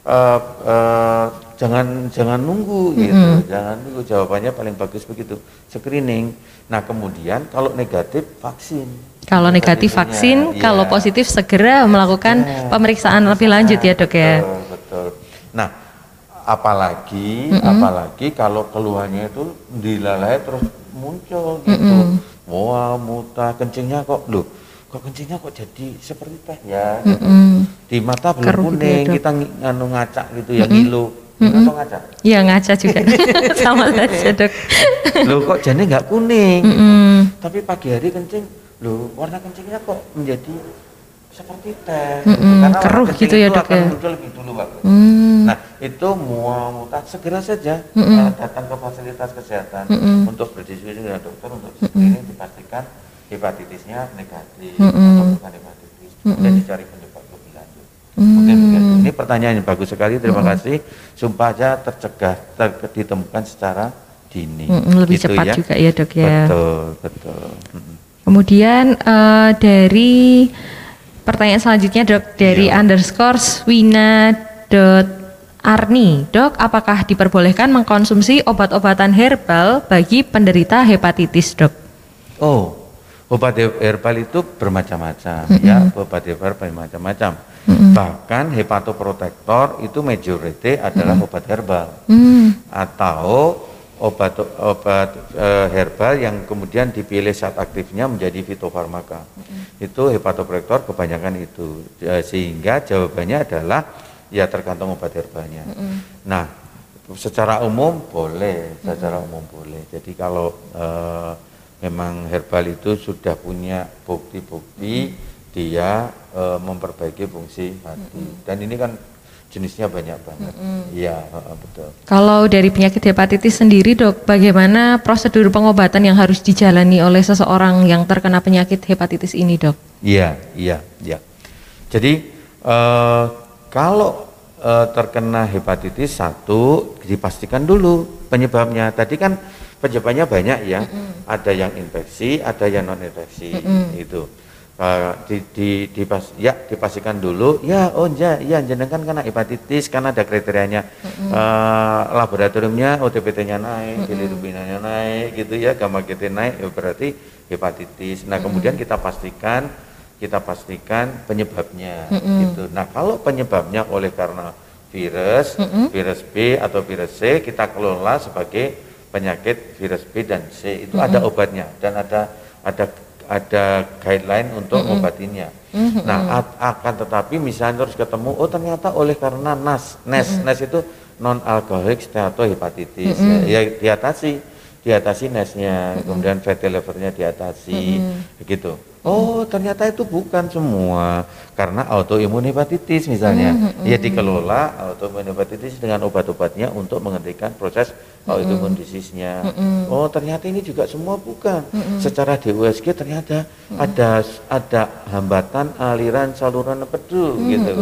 eh, eh, jangan jangan nunggu gitu, jangan nunggu jawabannya paling bagus begitu screening. Nah kemudian kalau negatif vaksin. Kalau negatif vaksin, iya. kalau positif segera melakukan Segera. pemeriksaan lebih lanjut ya dok ya. Betul, betul. Nah apalagi apalagi kalau keluhannya itu dilalai terus muncul gitu, mual, muntah, kencingnya kok, loh, kok kencingnya kok jadi seperti teh ya? gitu. Mm. di mata belum Keruh gitu kuning Dok. kita ng- nganu ngaca gitu ya ngilu atau ngaca Iya ngaca juga, sama saja dok. loh kok jane nggak kuning Mm. tapi pagi hari kencing loh warna kencingnya kok menjadi seperti teh Mm-mm, karena warna keruh kencing gitu ya, Dok, ya? muncul lebih dulu Pak. Mm. nah itu mual muntah segera saja Mm-mm. uh, datang ke fasilitas kesehatan Mm-mm. untuk berdiskusi dengan dokter untuk screening dipastikan hepatitisnya negatif Mm-mm. atau bukan hepatitis dan dicari penyebab lebih lanjut Mm. Mungkin begitu. Ini pertanyaan yang bagus sekali. Terima kasih. Sumpah aja tercegah, ter- ditemukan secara dini. Mm, lebih Gitu cepat juga ya dok ya. Betul, betul. Mm. Kemudian eh, dari pertanyaan selanjutnya dok dari Iya. underscore swina dot Arni, dok, apakah diperbolehkan mengkonsumsi obat-obatan herbal bagi penderita hepatitis, dok? Oh, obat he- herbal itu bermacam-macam ya, obat herbal bermacam-macam. Bahkan hepatoprotektor itu majority adalah obat herbal Hmm, atau obat obat eh, herbal yang kemudian dipilih saat aktifnya menjadi fitofarmaka. Itu hepatoprotektor kebanyakan itu. Eh, sehingga jawabannya adalah ya tergantung obat herbalnya. Nah, secara umum boleh, secara umum boleh. Jadi kalau eh, memang herbal itu sudah punya bukti-bukti dia eh, memperbaiki fungsi hati. Dan ini kan jenisnya banyak banget. Iya, heeh, betul. Kalau dari penyakit hepatitis sendiri, dok, bagaimana prosedur pengobatan yang harus dijalani oleh seseorang yang terkena penyakit hepatitis ini, dok? Iya, iya, iya. Jadi eh, kalau eh, terkena hepatitis satu dipastikan dulu penyebabnya. Tadi kan penyebabnya banyak ya. Ada yang infeksi, ada yang non infeksi. Itu Eh, di, di, dipas- ya dipastikan dulu. Ya, oh ya, ya jenengan kena hepatitis karena ada kriterianya. Eh, laboratoriumnya OTPT-nya naik, bilirubinanya naik, gitu ya, gamma GT naik, ya berarti hepatitis. Nah, kemudian kita pastikan kita pastikan penyebabnya gitu. Nah, kalau penyebabnya oleh karena virus, virus B atau virus C kita kelola sebagai penyakit virus B dan C. Itu ada obatnya dan ada ada ada guideline untuk mengobatinya. Nah, a- akan tetapi misalnya terus ketemu oh ternyata oleh karena NAS. NAS, NAS itu non alkoholik steatohepatitis. Ya, ya diatasi diatasi NAS-nya, kemudian fatty livernya diatasi, begitu. Oh, ternyata itu bukan semua karena autoimun hepatitis misalnya. Ya dikelola autoimun hepatitis dengan obat-obatnya untuk menghentikan proses autoimun disease-nya. Oh, ternyata ini juga semua bukan. Secara DUSG ternyata ada ada hambatan aliran saluran empedu gitu.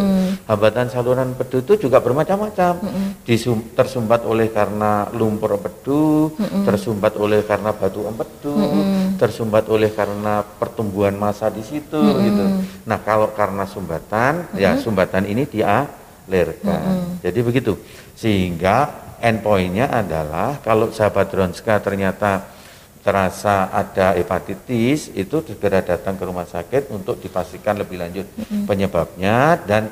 Hambatan saluran empedu itu juga bermacam-macam. Disum- tersumbat oleh karena lumpur empedu, tersumbat oleh karena batu empedu, tersumbat oleh karena pertumbuhan massa di situ gitu. Nah, kalau karena sumbatan, ya sumbatan ini dialirkan. Jadi begitu. Sehingga endpointnya adalah kalau sahabat Ronska ternyata terasa ada hepatitis itu segera datang ke rumah sakit untuk dipastikan lebih lanjut penyebabnya dan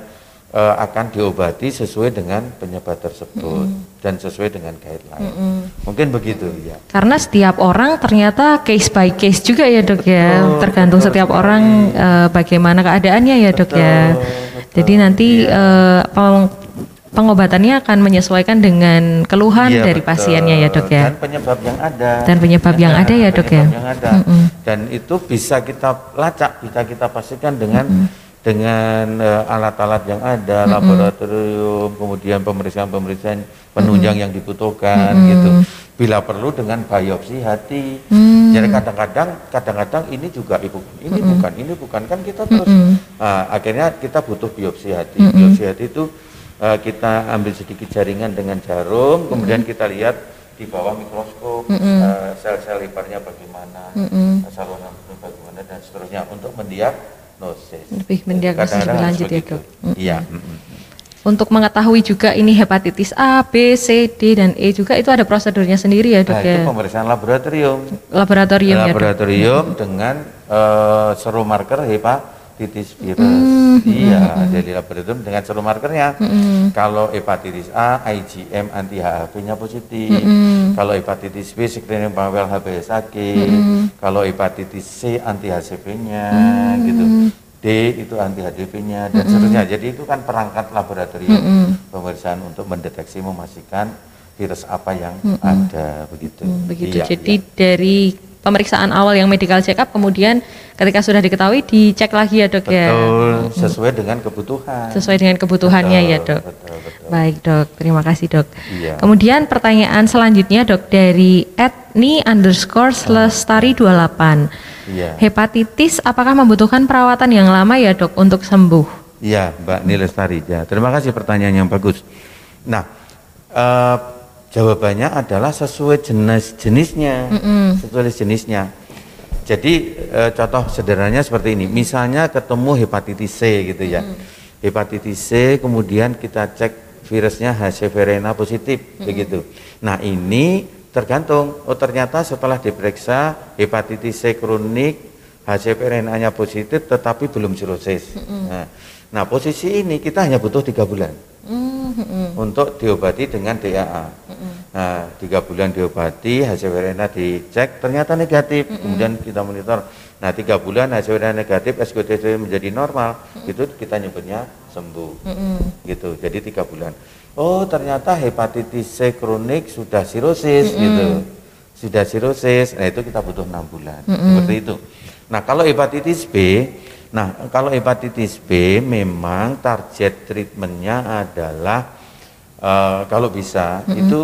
uh, akan diobati sesuai dengan penyebab tersebut mm. dan sesuai dengan guideline. Mm Mungkin begitu ya. Karena setiap orang ternyata case by case juga ya dok ya, betul, tergantung betul, setiap betul. orang uh, bagaimana keadaannya ya dok ya. Betul, Jadi nanti iya. uh, pengobatannya akan menyesuaikan dengan keluhan iya, dari betul. pasiennya ya dok ya. Dan penyebab yang ada. Dan penyebab yang ada ya dok ya. Yang ada. Mm -mm. Dan itu bisa kita lacak, bisa kita pastikan dengan mm -mm dengan uh, alat-alat yang ada, mm -hmm. laboratorium, kemudian pemeriksaan-pemeriksaan penunjang mm -hmm. yang dibutuhkan mm -hmm. gitu. Bila perlu dengan biopsi hati. Mm -hmm. Jadi kadang-kadang kadang-kadang ini juga ibu ini mm -hmm. bukan, ini bukan kan kita terus mm -hmm. uh, akhirnya kita butuh biopsi hati. Mm -hmm. Biopsi hati itu uh, kita ambil sedikit jaringan dengan jarum, kemudian mm -hmm. kita lihat di bawah mikroskop mm -hmm. uh, sel-sel liparnya bagaimana, mm -hmm. saluran bagaimana dan seterusnya untuk mendiagnosis diagnosis. Lebih mendiagnosis lebih lanjut ya dok. Iya. Untuk mengetahui juga ini hepatitis A, B, C, D dan E juga itu ada prosedurnya sendiri ya dok nah, ya. Itu pemeriksaan laboratorium. Laboratorium, laboratorium ya Laboratorium dengan uh, serum marker hepa hepatitis virus. Mm, iya, mm, jadi laboratorium dengan seluruh markernya. Mm, Kalau hepatitis A, IgM anti HAV-nya positif. Mm, Kalau hepatitis B, screening Powell HBsAg. Mm, Kalau hepatitis C, anti HCV-nya, mm, gitu. D itu anti HDV-nya dan mm, seterusnya. Jadi itu kan perangkat laboratorium mm, pemeriksaan untuk mendeteksi memastikan virus apa yang mm, ada begitu. Mm, begitu. Iya, Jadi iya. dari pemeriksaan awal yang medical check up kemudian ketika sudah diketahui dicek lagi ya dok betul, ya betul sesuai dengan kebutuhan sesuai dengan kebutuhannya betul, ya dok betul, betul. baik dok terima kasih dok iya. kemudian pertanyaan selanjutnya dok dari etni underscore selestari 28 iya. hepatitis apakah membutuhkan perawatan yang lama ya dok untuk sembuh Iya, Mbak Nilestari. Ya, terima kasih pertanyaan yang bagus. Nah, uh, Jawabannya adalah sesuai jenis-jenisnya, mm -hmm. sesuai jenisnya. Jadi e, contoh sederhananya seperti ini, misalnya ketemu hepatitis C gitu ya, mm. hepatitis C, kemudian kita cek virusnya HCV rena positif, mm. begitu. Nah ini tergantung, oh ternyata setelah diperiksa hepatitis C kronik, HCV rena-nya positif, tetapi belum sirosis. Mm. Nah, nah posisi ini kita hanya butuh tiga bulan mm-hmm. untuk diobati dengan DAA. Mm-hmm. Nah, tiga bulan diobati, hasil RNA dicek ternyata negatif, mm-hmm. kemudian kita monitor. Nah, tiga bulan hasil RNA negatif, SGTC menjadi normal, mm-hmm. itu kita nyebutnya sembuh, mm-hmm. gitu. Jadi tiga bulan. Oh, ternyata hepatitis C kronik sudah sirosis, mm-hmm. gitu. Sudah sirosis, nah itu kita butuh enam bulan, mm-hmm. seperti itu. Nah, kalau hepatitis B Nah, kalau hepatitis B memang target treatmentnya adalah uh, kalau bisa mm -hmm. itu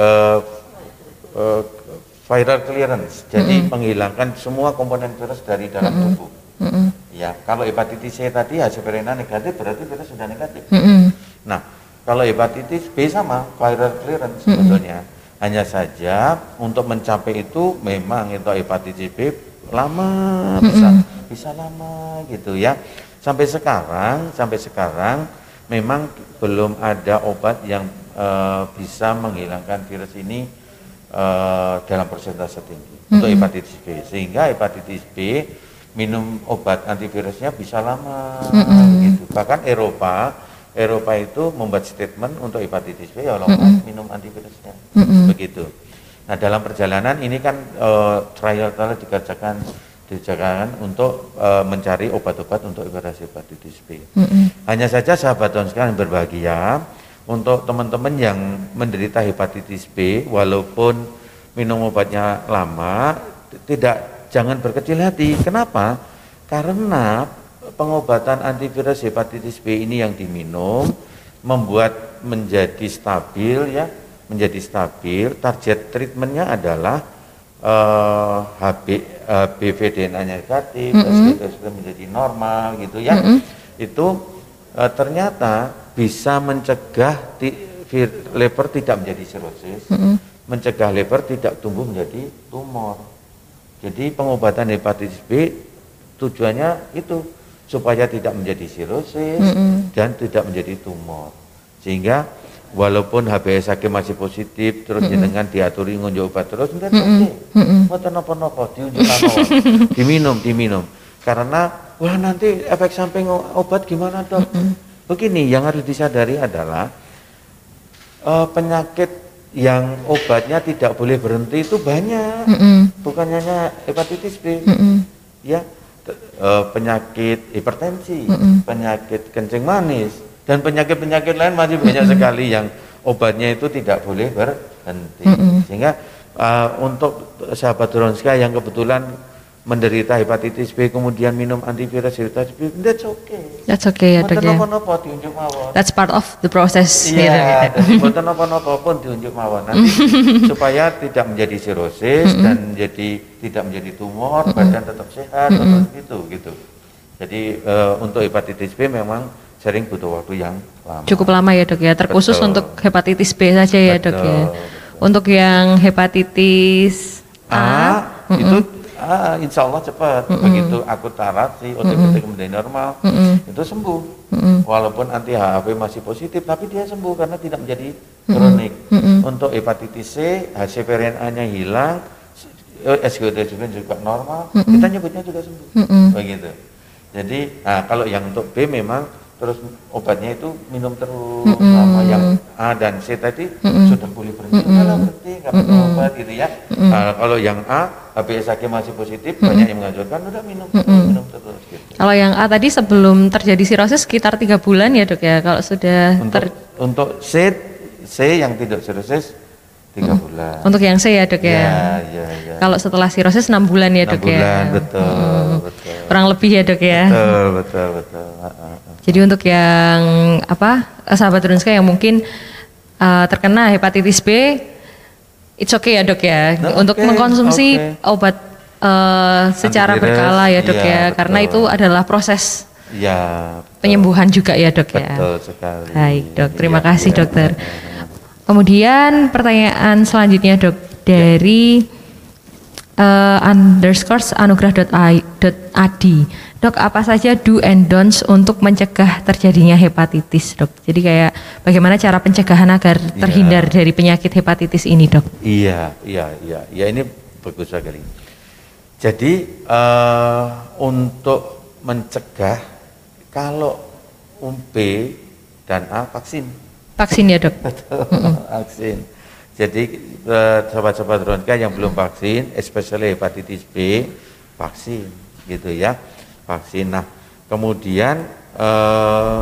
uh, uh, viral clearance, jadi mm -hmm. menghilangkan semua komponen virus dari dalam mm -hmm. tubuh. Mm -hmm. Ya, kalau hepatitis C tadi hasil perena negatif berarti virus sudah negatif. Mm -hmm. Nah, kalau hepatitis B sama viral clearance mm -hmm. sebetulnya. Hanya saja untuk mencapai itu memang itu hepatitis B lama mm -hmm bisa lama gitu ya. Sampai sekarang, sampai sekarang memang belum ada obat yang uh, bisa menghilangkan virus ini uh, dalam persentase tinggi mm -hmm. untuk hepatitis B. Sehingga hepatitis B minum obat antivirusnya bisa lama mm -hmm. gitu. Bahkan Eropa Eropa itu membuat statement untuk hepatitis B ya mm -hmm. minum antivirusnya. Mm -hmm. Begitu. Nah, dalam perjalanan ini kan uh, trial trial dikerjakan dijalankan untuk e, mencari obat-obat untuk hepatitis B. Mm -hmm. Hanya saja sahabat dan sekalian berbahagia untuk teman-teman yang menderita hepatitis B walaupun minum obatnya lama tidak jangan berkecil hati. Kenapa? Karena pengobatan antivirus hepatitis B ini yang diminum membuat menjadi stabil ya, menjadi stabil. Target treatmentnya adalah uh, HB uh, BVDNA-nya negatif, mm -hmm. sudah menjadi normal gitu ya. Mm -hmm. Itu uh, ternyata bisa mencegah liver tidak menjadi sirosis, mm -hmm. mencegah liver tidak tumbuh menjadi tumor. Jadi pengobatan hepatitis B tujuannya itu supaya tidak menjadi sirosis mm -hmm. dan tidak menjadi tumor. Sehingga walaupun HBsAg masih positif terus mm -hmm. jenengan diaturi ngunjuk obat terus enggak mm -hmm. oke napa-napa diunjuk diminum diminum karena wah nanti efek samping obat gimana dok mm -hmm. begini yang harus disadari adalah eh, penyakit yang obatnya tidak boleh berhenti itu banyak, Mm-mm. bukan hanya hepatitis B, Mm-mm. ya Te- eh, penyakit hipertensi, Mm-mm. penyakit kencing manis, dan penyakit-penyakit lain masih banyak sekali yang obatnya itu tidak boleh berhenti. Mm-mm. Sehingga eh, untuk sahabat Ronska yang kebetulan menderita hepatitis B kemudian minum antivirus hepatitis B, that's okay. That's okay ya dok ya. napa-napa diunjuk mawon. That's part of the process. gitu, Iya, gitu. jadi mboten napa-napa pun diunjuk mawon. Nanti supaya tidak menjadi sirosis dan jadi tidak menjadi tumor, badan tetap sehat, tetap gitu gitu. Jadi eh, untuk hepatitis B memang sering butuh waktu yang lama. Cukup lama ya dok ya. Terkhusus Betul. untuk hepatitis B saja ya dok ya. Betul, Untuk yang hepatitis A, A itu ah, insya Allah cepat. Begitu akut tarasi OTPT kemudian normal itu sembuh. Walaupun anti HPV masih positif tapi dia sembuh karena tidak menjadi kronik. Untuk hepatitis C HCV RNA nya hilang eh, SGOT juga normal. Kita nyebutnya juga sembuh. Begitu. Jadi nah, kalau yang untuk B memang terus obatnya itu minum terus sama yang A dan C tadi sudah boleh berhenti. Udahlah berhenti nggak perlu obat gitu ya. Nah, kalau yang A HbSAg masih positif banyak yang menganjurkan udah minum terus minum terus gitu. Kalau yang A tadi sebelum terjadi sirosis sekitar tiga bulan ya dok ya. Kalau sudah untuk ter- untuk C C yang tidak sirosis tiga bulan. Untuk yang C ya dok ya. ya ya ya. Kalau setelah sirosis enam bulan ya dok ya. bulan betul betul. Kurang lebih ya dok ya. betul betul betul. Jadi untuk yang apa eh, sahabat Runska yang mungkin eh, terkena hepatitis B, it's okay ya dok ya Nah, untuk oke, mengkonsumsi oke. obat eh, secara Antivirus, berkala ya dok iya, ya, karena betul. itu adalah proses ya betul. penyembuhan juga ya dok ya. betul sekali Baik dok, terima Iya, kasih iya. dokter. Kemudian pertanyaan selanjutnya dok dari eh, underscores anugrah.id. Dok, apa saja do and don'ts untuk mencegah terjadinya hepatitis, dok? Jadi kayak bagaimana cara pencegahan agar terhindar dari penyakit hepatitis ini, dok? Iya, iya, iya, ya ini bagus sekali. Jadi eh, untuk mencegah kalau B dan A vaksin, Vaksin ya, dok? vaksin. Jadi eh, sobat-sobat Ronka yang belum vaksin, especially hepatitis B, vaksin, gitu ya, vaksin. Nah, kemudian eh,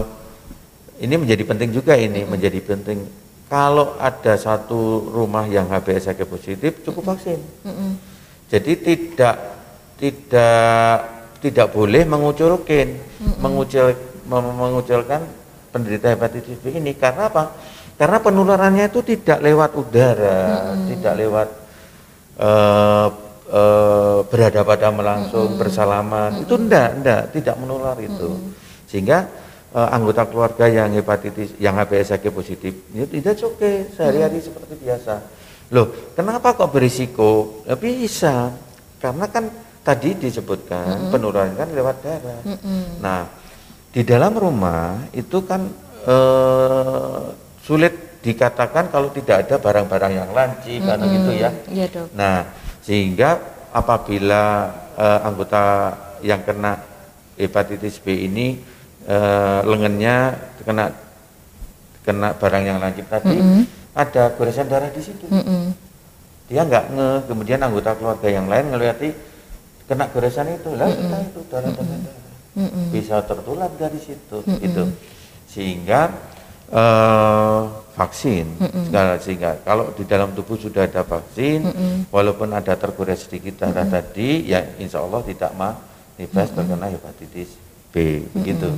ini menjadi penting juga ini menjadi penting. Kalau ada satu rumah yang HBsAg positif, cukup vaksin. Jadi tidak tidak tidak boleh mengucilkan mengucil mem- mengucilkan penderita hepatitis B ini karena apa? Karena penularannya itu tidak lewat udara, tidak lewat eh, eh, berhadapan langsung bersalaman. Itu enggak, enggak, tidak menular itu. Sehingga eh, anggota keluarga yang hepatitis yang HBsAg positif itu tidak oke sehari-hari seperti biasa. Loh, kenapa kok berisiko? Ya, bisa. Karena kan tadi disebutkan penularan kan lewat darah. Nah, di dalam rumah itu kan eh, sulit dikatakan kalau tidak ada barang-barang yang lancip karena gitu ya. Iya, dok. Nah, sehingga apabila eh, anggota yang kena hepatitis B ini eh, lengannya kena kena barang yang lancip tadi, ada goresan darah di situ. Mm-mm. Dia nggak nge, kemudian anggota keluarga yang lain ngelihati kena goresan itu, lah kita itu darah darah darah. Bisa tertular dari situ, gitu. Sehingga eh, vaksin, segala sehingga kalau di dalam tubuh sudah ada vaksin, walaupun ada tergores sedikit darah tadi, ya insya Allah tidak manifest terkena hepatitis B, begitu.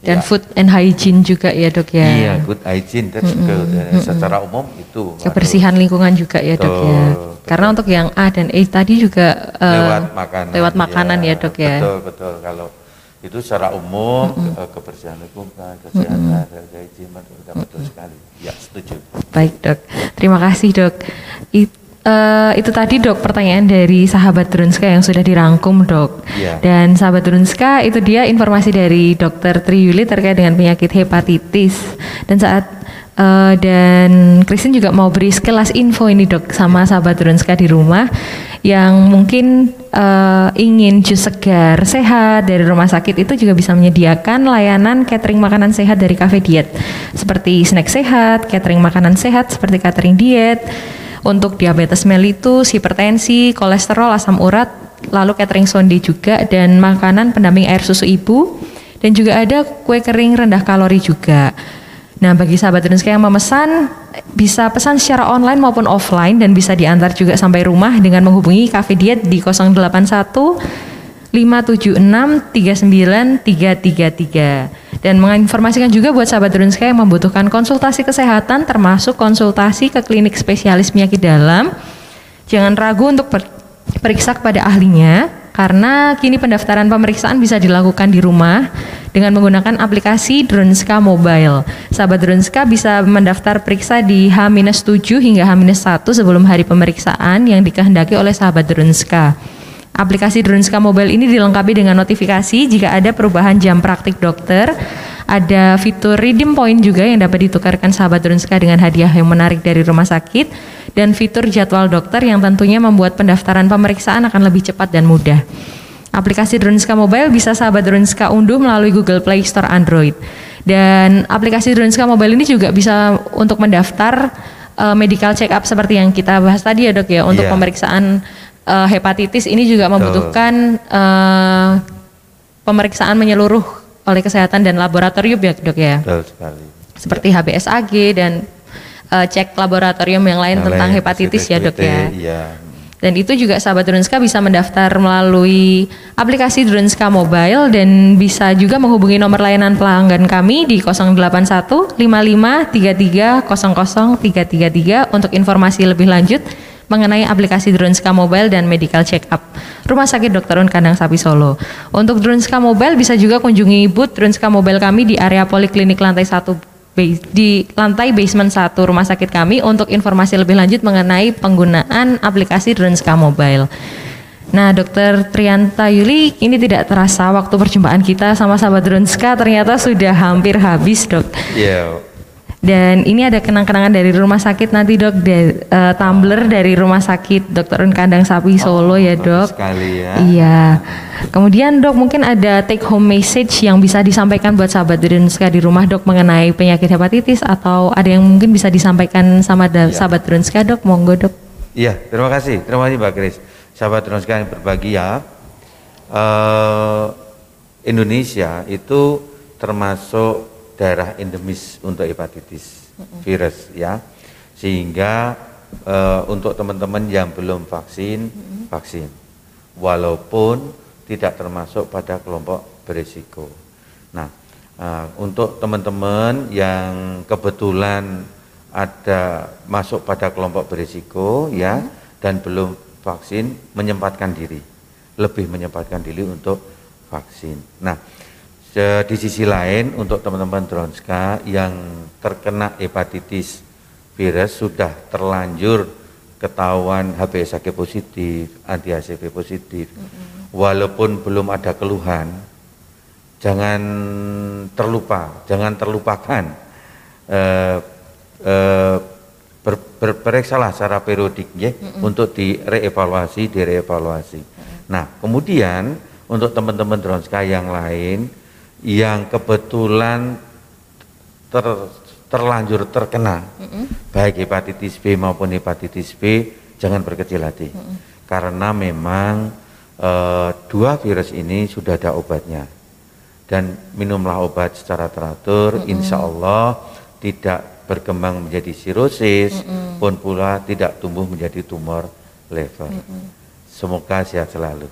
Dan Ya. food and hygiene juga ya, dok ya. Iya, good hygiene, that's good. Secara umum itu. Kebersihan lingkungan juga ya, dok ya. Betul, betul. Karena untuk yang A dan E tadi juga eh, lewat makanan. lewat makanan ya, dok ya. Betul, betul. Kalau itu secara umum ke- kebersihan lingkungan, kesehatan, harga izin, betul, betul sekali. Ya, setuju. Baik dok, terima kasih dok. It- eh, itu tadi dok pertanyaan dari sahabat Drunska yang sudah dirangkum dok. Iya. Dan sahabat Drunska itu dia informasi dari dokter Triyuli terkait dengan penyakit hepatitis. Dan saat Uh, dan Kristen juga mau beri sekelas info ini dok sama sahabat Drunska di rumah yang mungkin uh, ingin jus segar sehat dari rumah sakit itu juga bisa menyediakan layanan catering makanan sehat dari cafe diet. Seperti snack sehat, catering makanan sehat seperti catering diet. Untuk diabetes mellitus, hipertensi, kolesterol, asam urat, lalu catering sonde juga dan makanan pendamping air susu ibu. Dan juga ada kue kering rendah kalori juga. Nah, bagi sahabat Indonesia yang memesan bisa pesan secara online maupun offline dan bisa diantar juga sampai rumah dengan menghubungi Cafe Diet di 081 576 39333 dan menginformasikan juga buat sahabat Indonesia yang membutuhkan konsultasi kesehatan termasuk konsultasi ke klinik spesialis penyakit dalam. Jangan ragu untuk periksa kepada ahlinya karena kini pendaftaran pemeriksaan bisa dilakukan di rumah dengan menggunakan aplikasi Dronska Mobile. Sahabat Dronska bisa mendaftar periksa di H-7 hingga H-1 sebelum hari pemeriksaan yang dikehendaki oleh sahabat Dronska. Aplikasi Dronska Mobile ini dilengkapi dengan notifikasi jika ada perubahan jam praktik dokter, ada fitur redeem point juga yang dapat ditukarkan sahabat Dronska dengan hadiah yang menarik dari rumah sakit, dan fitur jadwal dokter yang tentunya membuat pendaftaran pemeriksaan akan lebih cepat dan mudah. Aplikasi Drunska Mobile bisa sahabat Drunska unduh melalui Google Play Store Android. Dan aplikasi Drunska Mobile ini juga bisa untuk mendaftar uh, medical check up seperti yang kita bahas tadi ya dok ya untuk yeah. pemeriksaan uh, hepatitis ini juga membutuhkan uh, pemeriksaan menyeluruh oleh kesehatan dan laboratorium ya dok ya. Betul sekali. Seperti ya. HBsAg dan uh, cek laboratorium yang lain yang tentang lain, hepatitis ya dok ya. Iya. Dan itu juga sahabat Drunska bisa mendaftar melalui aplikasi Drunska Mobile dan bisa juga menghubungi nomor layanan pelanggan kami di 081 55 33 00 333 untuk informasi lebih lanjut mengenai aplikasi Drunska Mobile dan Medical Check Up Rumah Sakit Dr. Un Kandang Sapi Solo. Untuk Drunska Mobile bisa juga kunjungi booth Drunska Mobile kami di area Poliklinik lantai 1 di lantai basement satu rumah sakit kami untuk informasi lebih lanjut mengenai penggunaan aplikasi Dronska Mobile. Nah, Dokter Trianta Yuli, ini tidak terasa waktu perjumpaan kita sama sahabat Dronska ternyata sudah hampir habis, Dok. Yeah. Dan ini ada kenang-kenangan dari rumah sakit nanti dok, de, uh, tumbler dari rumah sakit Dokter Un Kandang Sapi Solo oh, ya dok. Sekali ya. Iya. Kemudian dok mungkin ada take home message yang bisa disampaikan buat sahabat Drunska di rumah dok mengenai penyakit hepatitis atau ada yang mungkin bisa disampaikan sama ya. sahabat Drunska dok, monggo dok. Iya, terima kasih, terima kasih Mbak Kris. Sahabat Drunska yang berbahagia, uh, Indonesia itu termasuk daerah endemis untuk hepatitis virus ya. Sehingga e, untuk teman-teman yang belum vaksin vaksin. Walaupun tidak termasuk pada kelompok berisiko. Nah e, untuk teman-teman yang kebetulan ada masuk pada kelompok berisiko ya dan belum vaksin menyempatkan diri. Lebih menyempatkan diri untuk vaksin. Nah di sisi lain untuk teman-teman Dronska yang terkena hepatitis virus sudah terlanjur ketahuan HBsAg positif, anti HCV positif, mm -hmm. walaupun belum ada keluhan, jangan terlupa, jangan terlupakan eh, eh, ber, secara periodik ya, mm -hmm. untuk direvaluasi, direvaluasi. Mm -hmm. Nah, kemudian untuk teman-teman Dronska yang lain yang kebetulan ter, terlanjur terkena mm -hmm. baik hepatitis B maupun hepatitis B jangan berkecil hati mm -hmm. karena memang e, dua virus ini sudah ada obatnya dan minumlah obat secara teratur mm -hmm. insya Allah tidak berkembang menjadi sirosis mm -hmm. pun pula tidak tumbuh menjadi tumor lever mm -hmm. semoga sehat selalu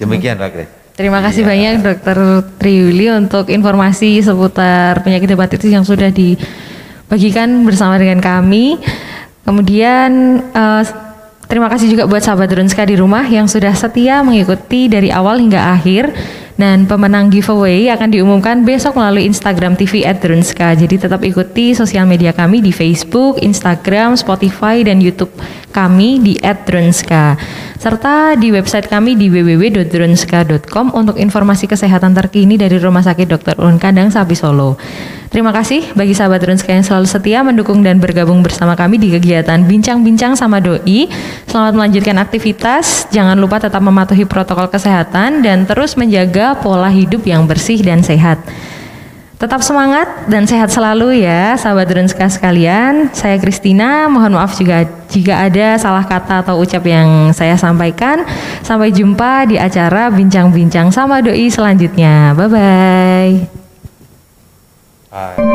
demikian Pak Grace Terima kasih iya. banyak Dokter Triuli untuk informasi seputar penyakit hepatitis yang sudah dibagikan bersama dengan kami. Kemudian uh, terima kasih juga buat sahabat Drunska di rumah yang sudah setia mengikuti dari awal hingga akhir. Dan pemenang giveaway akan diumumkan besok melalui Instagram TV @drunska. Jadi tetap ikuti sosial media kami di Facebook, Instagram, Spotify, dan YouTube kami di @drunska. Serta di website kami di www.drunska.com untuk informasi kesehatan terkini dari Rumah Sakit Dr. Ulun Kandang Sapi Solo. Terima kasih bagi sahabat Drunska yang selalu setia mendukung dan bergabung bersama kami di kegiatan Bincang-Bincang sama Doi. Selamat melanjutkan aktivitas, jangan lupa tetap mematuhi protokol kesehatan dan terus menjaga pola hidup yang bersih dan sehat. Tetap semangat dan sehat selalu ya sahabat Drunska sekalian. Saya Kristina, mohon maaf juga jika ada salah kata atau ucap yang saya sampaikan. Sampai jumpa di acara Bincang-Bincang sama Doi selanjutnya. Bye-bye. 哎。